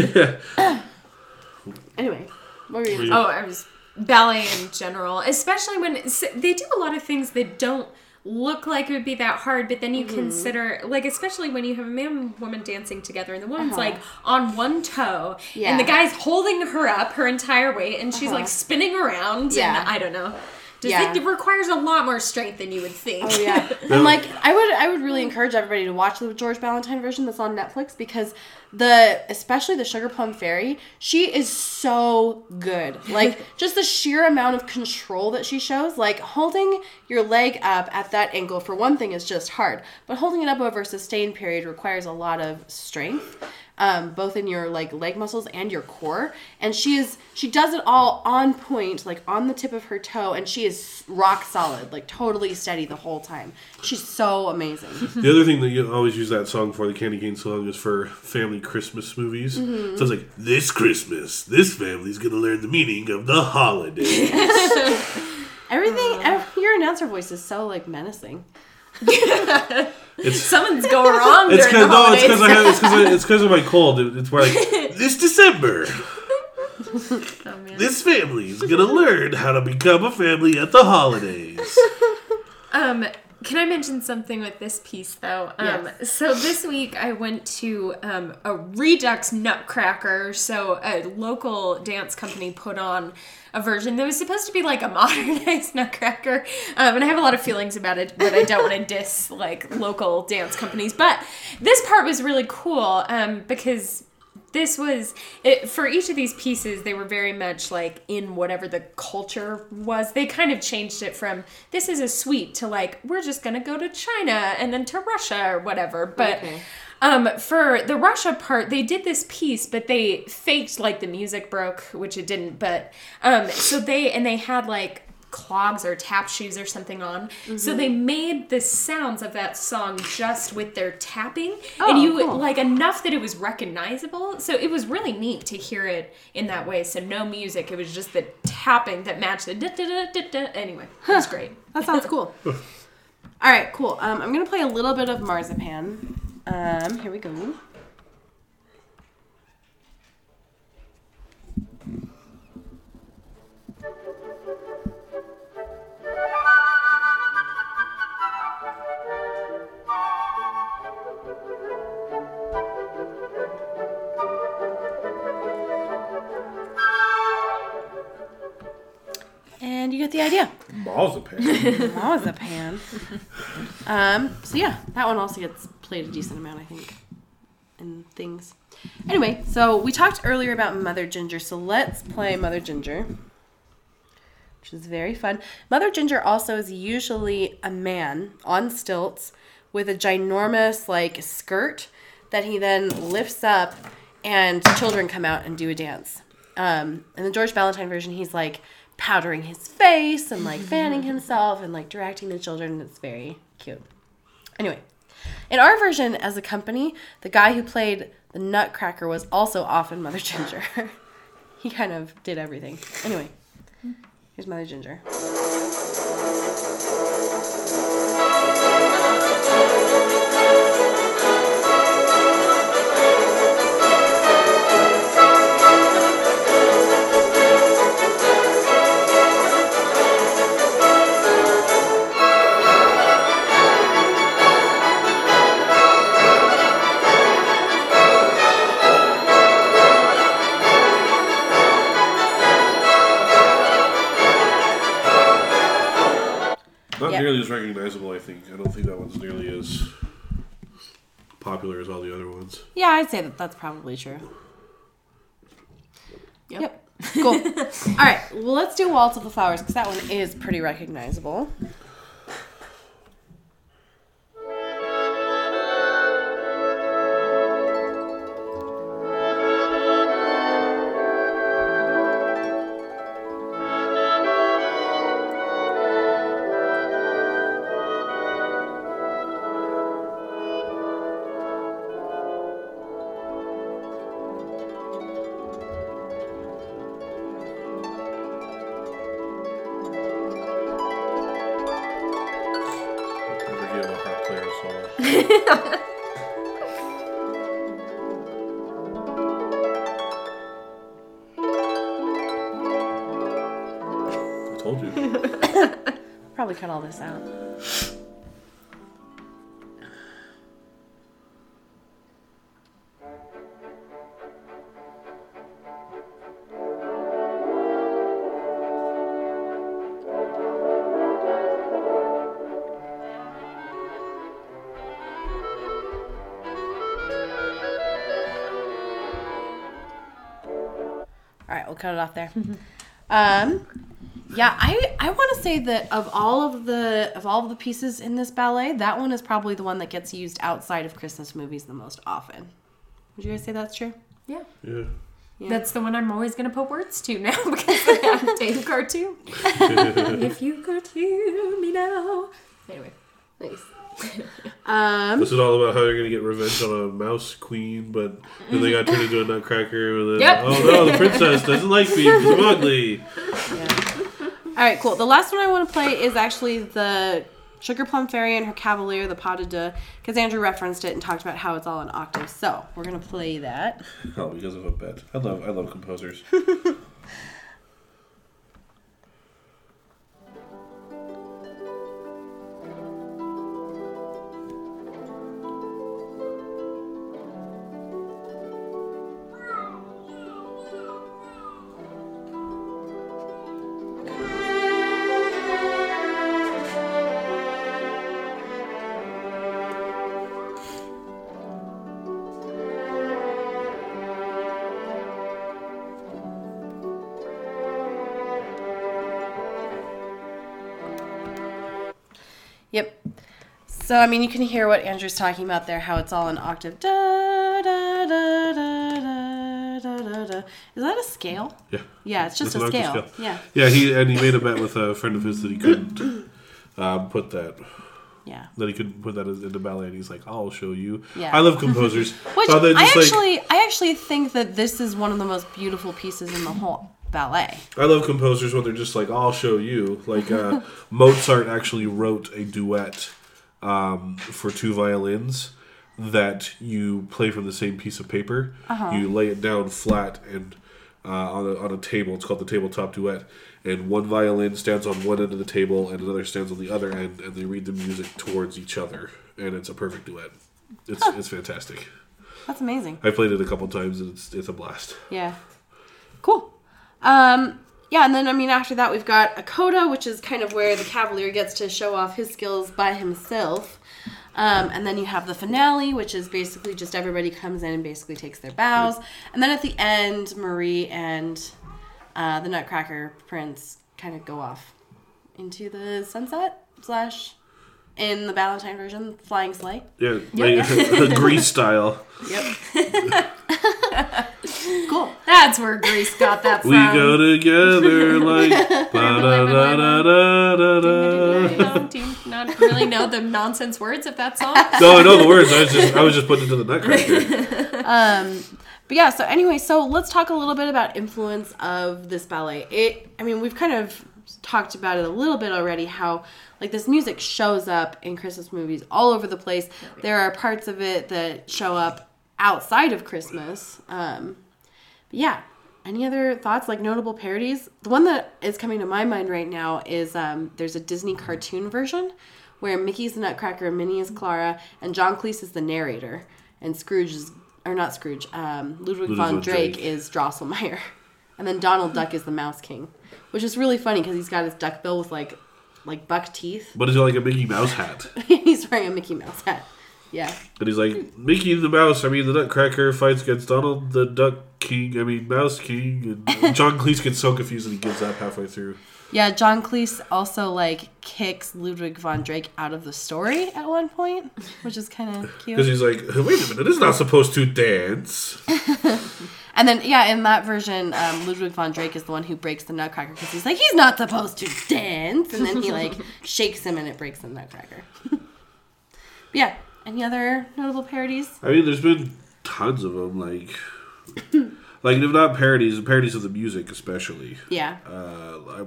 anyway, what were you? you- Oh, I was ballet in general, especially when they do a lot of things that don't look like it would be that hard, but then you Mm-hmm. consider like especially when you have a man and woman dancing together and the woman's Uh-huh. like on one toe Yeah. and the guy's holding her up her entire weight and she's Uh-huh. like spinning around Yeah. and I don't know. Just Yeah. it requires a lot more strength than you would think. Oh yeah, and like I would I would really encourage everybody to watch the George Balanchine version that's on Netflix because the especially the Sugar Plum Fairy she is so good like just the sheer amount of control that she shows like holding your leg up at that angle for one thing is just hard but holding it up over a sustained period requires a lot of strength um, both in your like leg muscles and your core and she is she does it all on point like on the tip of her toe and she is rock solid like totally steady the whole time she's so amazing The other thing that you always use that song for, the Candy Cane song, is for family Christmas movies. Mm-hmm. So it's like, this Christmas, this family's to learn the meaning of the holiday. everything ev- your announcer voice is so like menacing It's Something's going wrong it's because no, it's because I have, it's because it's because of my cold. It- It's where like this December, Oh, this family's gonna learn how to become a family at the holidays. Um, can I mention something with this piece though? Um, Yes. so this week I went to um, a Redux Nutcracker. So a local dance company put on a version that was supposed to be like a modernized Nutcracker, um, and I have a lot of feelings about it, but I don't want to diss like local dance companies. But this part was really cool um, because this was it, for each of these pieces they were very much like in whatever the culture was they kind of changed it from this is a suite to like we're just gonna go to china and then to russia or whatever but Okay. um, for the russia part they did this piece but they faked like the music broke which it didn't but um, so they and they had like clogs or tap shoes or something on. Mm-hmm. So they made the sounds of that song just with their tapping. Oh, and you cool. like enough that it was recognizable. So it was really neat to hear it in that way. So no music, it was just the tapping that matched the da da da da. Anyway, it was great. that sounds cool all right cool um, i'm gonna play a little bit of marzipan um, here we go get the idea. Marzipan. Marzipan. um, so yeah, that one also gets played a decent amount, I think, in things. Anyway, so we talked earlier about Mother Ginger, so let's play Mother Ginger, which is very fun. Mother Ginger also is usually a man on stilts with a ginormous like skirt that he then lifts up, and children come out and do a dance. Um, in the George Balanchine version, he's like powdering his face and like fanning mm-hmm. himself and like directing the children. It's very cute. Anyway, in our version as a company, the guy who played the Nutcracker was also often Mother Ginger. he kind of did everything. Anyway, here's Mother Ginger. Recognizable, I think. I don't think that one's nearly as popular as all the other ones. Yeah, I'd say that that's probably true. Yep. Yep. Cool. All right. Well, let's do Waltz of the Flowers because that one is pretty recognizable. I told you. Probably cut all this out. Cut it off there. um, yeah, I I want to say that of all of the of all of the pieces in this ballet, that one is probably the one that gets used outside of Christmas movies the most often. Would you guys say that's true? Yeah. Yeah. That's the one I'm always gonna put words to now because I have Dave cartoon. if you could hear me now. Anyway. Nice. um, This is all about how they're gonna get revenge on a mouse queen, but then they got turned into a nutcracker. And then, Yep. Oh no, the princess doesn't like me because I'm ugly. all right, cool. The last one I want to play is actually the Sugar Plum Fairy and her Cavalier, the pas de deux, because Andrew referenced it and talked about how it's all in octaves. So we're gonna play that. Oh, because of a bet. I love I love composers. Yep. So I mean, you can hear what Andrew's talking about there. How it's all in octave. Da da da da da da da. da. Is that a scale? Yeah. Yeah, it's just It's a scale. scale. Yeah. Yeah, he and he made a bet with a friend of his that he couldn't um, put that Yeah. that he couldn't put that in the ballet, and he's like, "I'll show you." Yeah. I love composers. Which So I just like- actually, I actually think that this is one of the most beautiful pieces in the whole ballet. I love composers when they're just like, "I'll show you." Like uh, Mozart actually wrote a duet um, for two violins that you play from the same piece of paper. You lay it down flat and uh, on a, on a table. It's called the tabletop duet. And one violin stands on one end of the table, and another stands on the other end, and they read the music towards each other, and it's a perfect duet. It's it's fantastic. That's amazing. I played it a couple times, and it's it's a blast. Yeah. Cool. Um, yeah, and then I mean after that we've got a coda, which is kind of where the Cavalier gets to show off his skills by himself. Um, and then you have the finale, which is basically just everybody comes in and basically takes their bows. And then at the end, Marie and uh, the Nutcracker Prince kind of go off into the sunset slash in the Balanchine version, flying sleigh. Yeah, like, the Grease style. Yep. cool. That's where Grease got that from. We go together like ba da da da da da da. Do you not really know the nonsense words of that song? No, I know the words. I was just I was just putting it to the Nutcracker. Um, but yeah, so anyway, so let's talk a little bit about influence of this ballet. It, I mean, we've kind of talked about it a little bit already. How like this music shows up in Christmas movies all over the place. There are parts of it that show up outside of Christmas. Um, but yeah. Any other thoughts, like notable parodies? The one that is coming to my mind right now is um, there's a Disney cartoon version where Mickey's the Nutcracker, Minnie is Clara, and John Cleese is the narrator, and Scrooge is, or not Scrooge, um, Ludwig, Ludwig von von Drake, Drake. is Drosselmeyer, and then Donald Duck is the Mouse King, which is really funny because he's got his duck bill with like, like buck teeth. But is it like a Mickey Mouse hat? he's wearing a Mickey Mouse hat. Yeah. And he's like, Mickey the Mouse, I mean, the Nutcracker fights against Donald the Duck King, I mean, Mouse King. And John Cleese gets so confused and he gives up halfway through. Yeah, John Cleese also like kicks Ludwig von Drake out of the story at one point, which is kind of cute. Because he's like, wait a minute, it's not supposed to dance. And then yeah, in that version, um, Ludwig von Drake is the one who breaks the Nutcracker because he's like he's not supposed to dance, and then he like shakes him and it breaks the Nutcracker. yeah, any other notable parodies? I mean, there's been tons of them, like, like if not parodies, parodies of the music, especially. Yeah, Uh,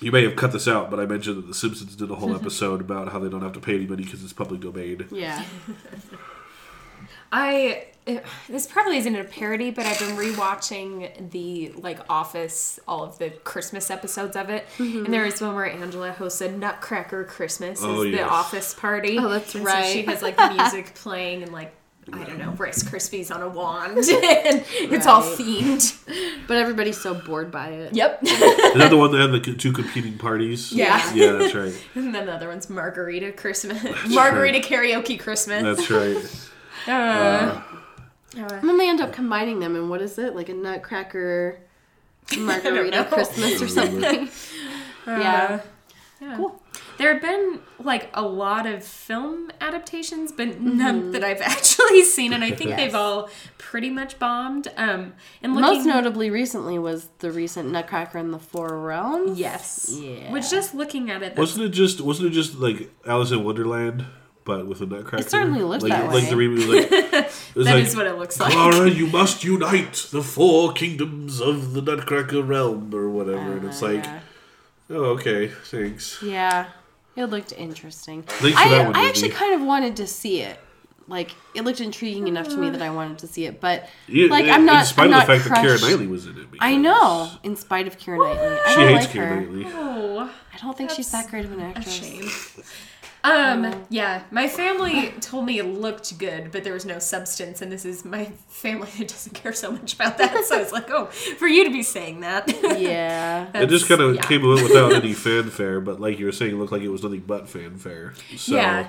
you may have cut this out, but I mentioned that The Simpsons did a whole episode about how they don't have to pay any money because it's public domain. yeah, I it, this probably isn't a parody, but I've been rewatching the like Office, all of the Christmas episodes of it, and there is one where Angela hosts a Nutcracker Christmas Oh, as the. Office party. Oh, that's And So she has like the music playing and like. I don't know, Rice Krispies on a wand, and it's all themed. but everybody's so bored by it. Yep. Is that the one that had the two competing parties? Yeah. Yeah, that's right. and then the other one's Margarita Christmas, Margarita karaoke Christmas. That's right. Uh, Uh, And then they end up combining them, and what is it like a Nutcracker margarita. Christmas or something? yeah, Yeah. Cool. There have been like a lot of film adaptations, but none that I've actually seen, and I think Yes. they've all pretty much bombed. Um, and looking, most notably recently was the recent Nutcracker in the Four Realms. yes, Yeah. Which just looking at it, that's, wasn't it just wasn't it just like Alice in Wonderland, but with a Nutcracker? It certainly looks like, that Like way. the reboot, like was that like, is what it looks like. Clara, you must unite the four kingdoms of the Nutcracker realm, or whatever. and it's Uh, like, yeah. oh, okay, thanks. Yeah, it looked interesting. Thanks for I, that one, I actually Disney. kind of wanted to see it. Like it looked intriguing enough to me that I wanted to see it, but Yeah, like in- I'm not. In spite I'm of the fact that Keira. Knightley was in it. I know, in spite of Keira Knightley, I She don't hates like Keira her. Knightley. Oh, I don't think she's that great of an a actress. shame. Um, yeah, my family told me it looked good, but there was no substance, and this is my family that doesn't care so much about that. So I was like, oh, for you to be saying that. Yeah. It just kind of yeah. came in without any fanfare, but like you were saying, it looked like it was nothing but fanfare. So, Yeah.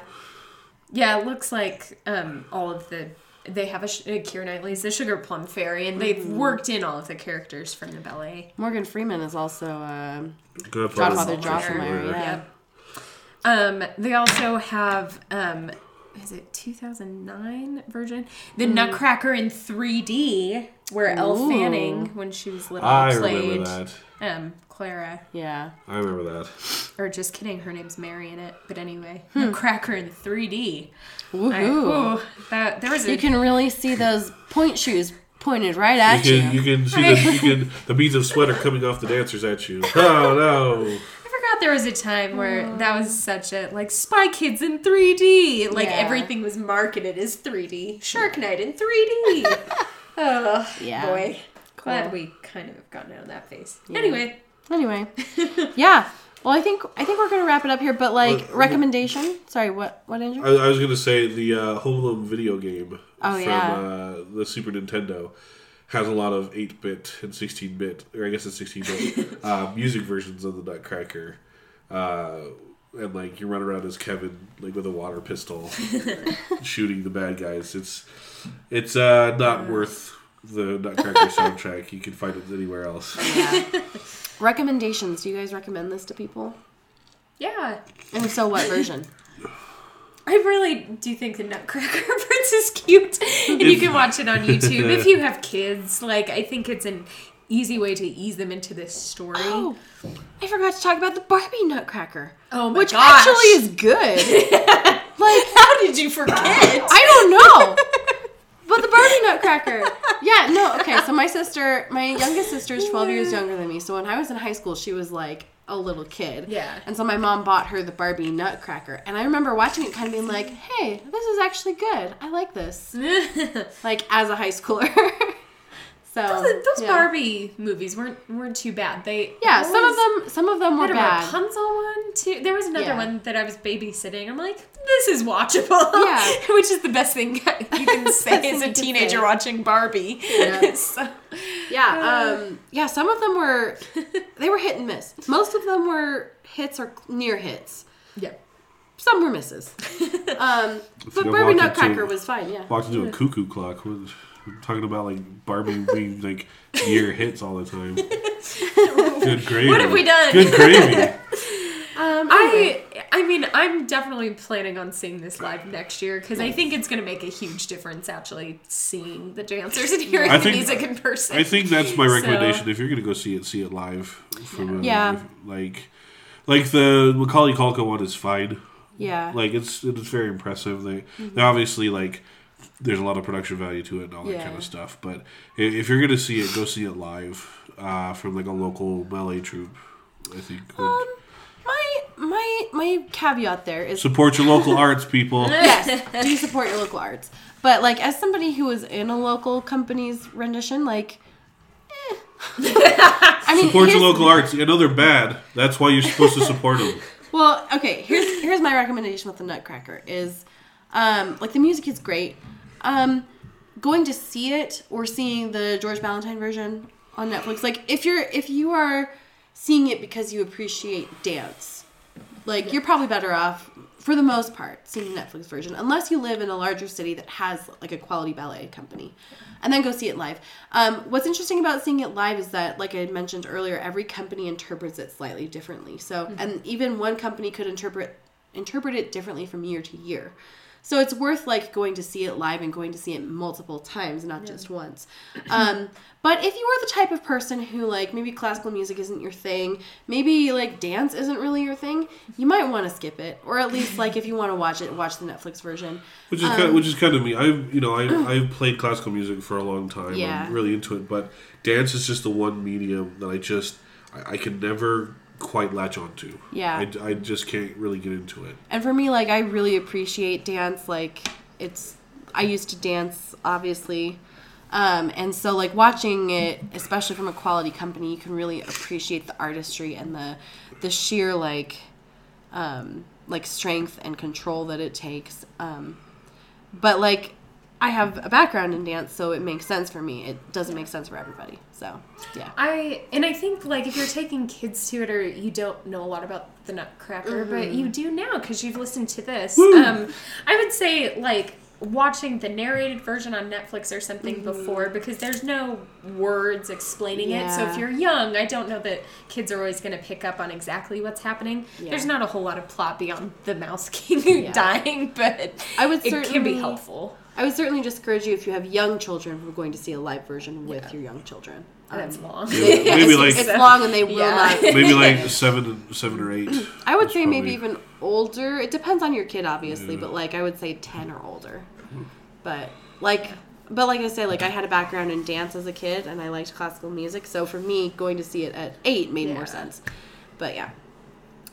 Yeah, it looks like um, all of the they have a sh- uh, Keira Knightley's the Sugar Plum Fairy, and they've worked in all of the characters from the ballet. Morgan Freeman is also um, Godfather, Godfather Drosselmeyer, Drosselmeyer. Yeah. Yep. Um, they also have um, is it 2009 version the Nutcracker in 3D, where Elle Fanning, when she was little, I played remember that. um Clara. Yeah. I remember that. Or just kidding, her name's Mary in it. But anyway, Nutcracker in 3D. Woohoo. ooh, that there was a You can really see those pointe shoes pointed right at You you. can, you can see the, you can, the beads of sweat are coming off the dancers at you. Oh no! I forgot there was a time where that was such a like Spy Kids in 3D. Like Yeah. everything was marketed as 3D. Shark Night in 3D. oh Yeah. boy. Glad Cool. we kind of have gotten out of that phase. Anyway, Anyway, yeah. Well, I think I think we're gonna wrap it up here. But like Well, recommendation. Sorry, what what Andrew? I, I was gonna say the uh, Home Alone video game Oh, from yeah. uh, the Super Nintendo. Has a lot of 8 bit and 16 bit, or I guess it's 16 bit, uh, music versions of the Nutcracker. Uh, and like you run around as Kevin, like with a water pistol, shooting the bad guys. It's it's uh, not worth the Nutcracker soundtrack. You can find it anywhere else. Yeah. Recommendations. Do you guys recommend this to people? Yeah. And if so, what version? I really do think the Nutcracker Prince is cute, and you can watch it on YouTube if you have kids. Like, I think it's an easy way to ease them into this story. Oh, I forgot to talk about the Barbie Nutcracker. Oh my gosh. which gosh. actually is good. like How did you forget? I don't know. But the Barbie Nutcracker. Yeah, no, okay. So my sister, my youngest sister is 12 years younger than me. So when I was in high school, she was like a little kid. Yeah. And so my mom bought her the Barbie Nutcracker. And I remember watching it kind of being like, hey, this is actually good. I like this. Like as a high schooler. so those those yeah. Barbie movies weren't weren't too bad. They Yeah, some of them some of them were bad. Rapunzel one too. There was another Yeah. one that I was babysitting. I'm like, this is watchable. Yeah. which is the best thing you can say as a teenager watching Barbie. Yeah. So- Yeah, um, yeah. Some of them were, they were hit and miss. Most of them were hits or near hits. yeah. Some were misses. Um, but Barbie Nutcracker was fine. Yeah. Walked into a cuckoo clock. We're we're talking about like Barbie being like near hits all the time. Good gravy. What have we done? Good gravy. Um, I I mean I'm definitely planning on seeing this live next year because I think it's going to make a huge difference actually seeing the dancers and hearing I the think- music in person. I think that's my So- recommendation. If you're gonna go see it, see it live. From a, Yeah. Like, like the Macaulay Culkin one is fine. yeah. Like it's it's very impressive. They they obviously like there's a lot of production value to it and all that Yeah. kind of stuff. But if you're gonna see it, go see it live uh, from like a local ballet troupe. I think. would- Um, my my my caveat there is Support your local arts, people. yes, do support your local arts. But like as somebody who was in a local company's rendition, like. eh. I mean, Support your local arts. I know they're bad. That's why you're supposed to support them. Well, okay. Here's here's my recommendation with the Nutcracker is, um, like the music is great. Um, going to see it or seeing the George Balanchine version on Netflix. Like if you're if you are seeing it because you appreciate dance, like you're probably better off for the most part seeing the Netflix version, unless you live in a larger city that has like a quality ballet company. And then go see it live. Um, what's interesting about seeing it live is that, like I mentioned earlier, every company interprets it slightly differently. So, and even one company could interpret interpret it differently from year to year. So it's worth like going to see it live and going to see it multiple times, not just once. Um, but if you are the type of person who like maybe classical music isn't your thing, maybe like dance isn't really your thing, you might want to skip it, or at least like if you want to watch it, watch the Netflix version. Which is kind of, which is kind of me. I've you know I I've played classical music for a long time. Yeah. I'm really into it, but dance is just the one medium that I just I, I can never quite latch onto. Yeah. I, I just can't really get into it. And for me, like I really appreciate dance. Like it's, I used to dance, obviously, um, and so like watching it, especially from a quality company, you can really appreciate the artistry and the, the sheer like, um, like strength and control that it takes. Um, but like, I have a background in dance, so it makes sense for me. It doesn't make sense for everybody. So yeah. I and I think like if you're taking kids to it or you don't know a lot about the Nutcracker, but Mm-hmm. you do now because you've listened to this. Um, I would say like watching the narrated version on Netflix or something before because there's no words explaining it. So if Mm-hmm. You're young, I don't know that kids are always going to pick up on exactly what's happening. Yeah. There's not a whole lot of plot beyond the Mouse King Yeah. dying, but I would it can be helpful. I would certainly discourage you if you have young children from going to see a live version with Yeah. your young children. And it's Um, long. Maybe like it's long and they will Yeah. not maybe like seven seven or eight. I would That's say maybe even older. It depends on your kid, obviously, but like I would say ten or older. But like, but like I say, like I had a background in dance as a kid, and I liked classical music. So for me, going to see it at eight made Yeah. more sense. But yeah,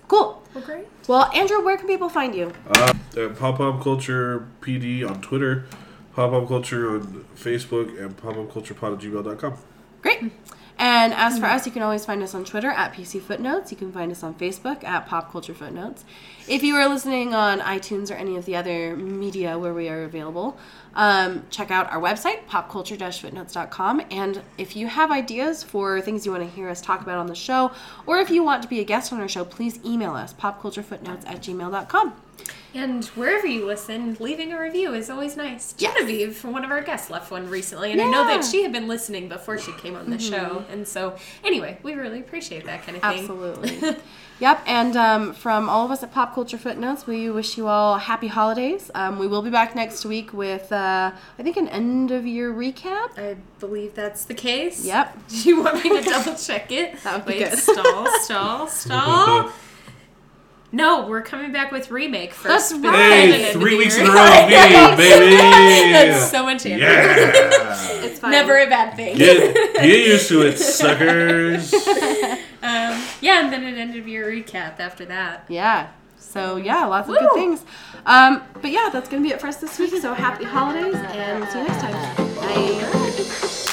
cool. Well, great. Well, Andrew, where can people find you? Uh, at Pop Pop Culture PD on Twitter, Pop Pop Culture on Facebook, and Pop Pop Culture Pod at gmail.com. Great. And as for us, you can always find us on Twitter at PC Footnotes. You can find us on Facebook at Pop Culture Footnotes. If you are listening on iTunes or any of the other media where we are available, um, check out our website, popculture-footnotes.com. And if you have ideas for things you want to hear us talk about on the show, or if you want to be a guest on our show, please email us, popculturefootnotes at gmail.com. And wherever you listen, leaving a review is always nice. Genevieve, one of our guests, left one recently, and I know that she had been listening before she came on the show. And so, anyway, we really appreciate that kind of thing. Absolutely. yep. And um, from all of us at Pop Culture Footnotes, we wish you all happy holidays. Um, we will be back next week with, uh, I think, an end of year recap. I believe that's the case. Yep. Do you want me to double check it? That would be Wait, good. Stall, stall, stall. No, we're coming back with remake first. That's right. Hey, three the weeks in a row, me, baby. That's so much energy. Yeah. It's fine. Never a bad thing. Get, get used to it, suckers. Um, yeah, and then an end of year recap after that. Yeah. So, yeah, lots of Woo. good things. Um, but yeah, that's going to be it for us this week. So, happy holidays and see you next time. Bye.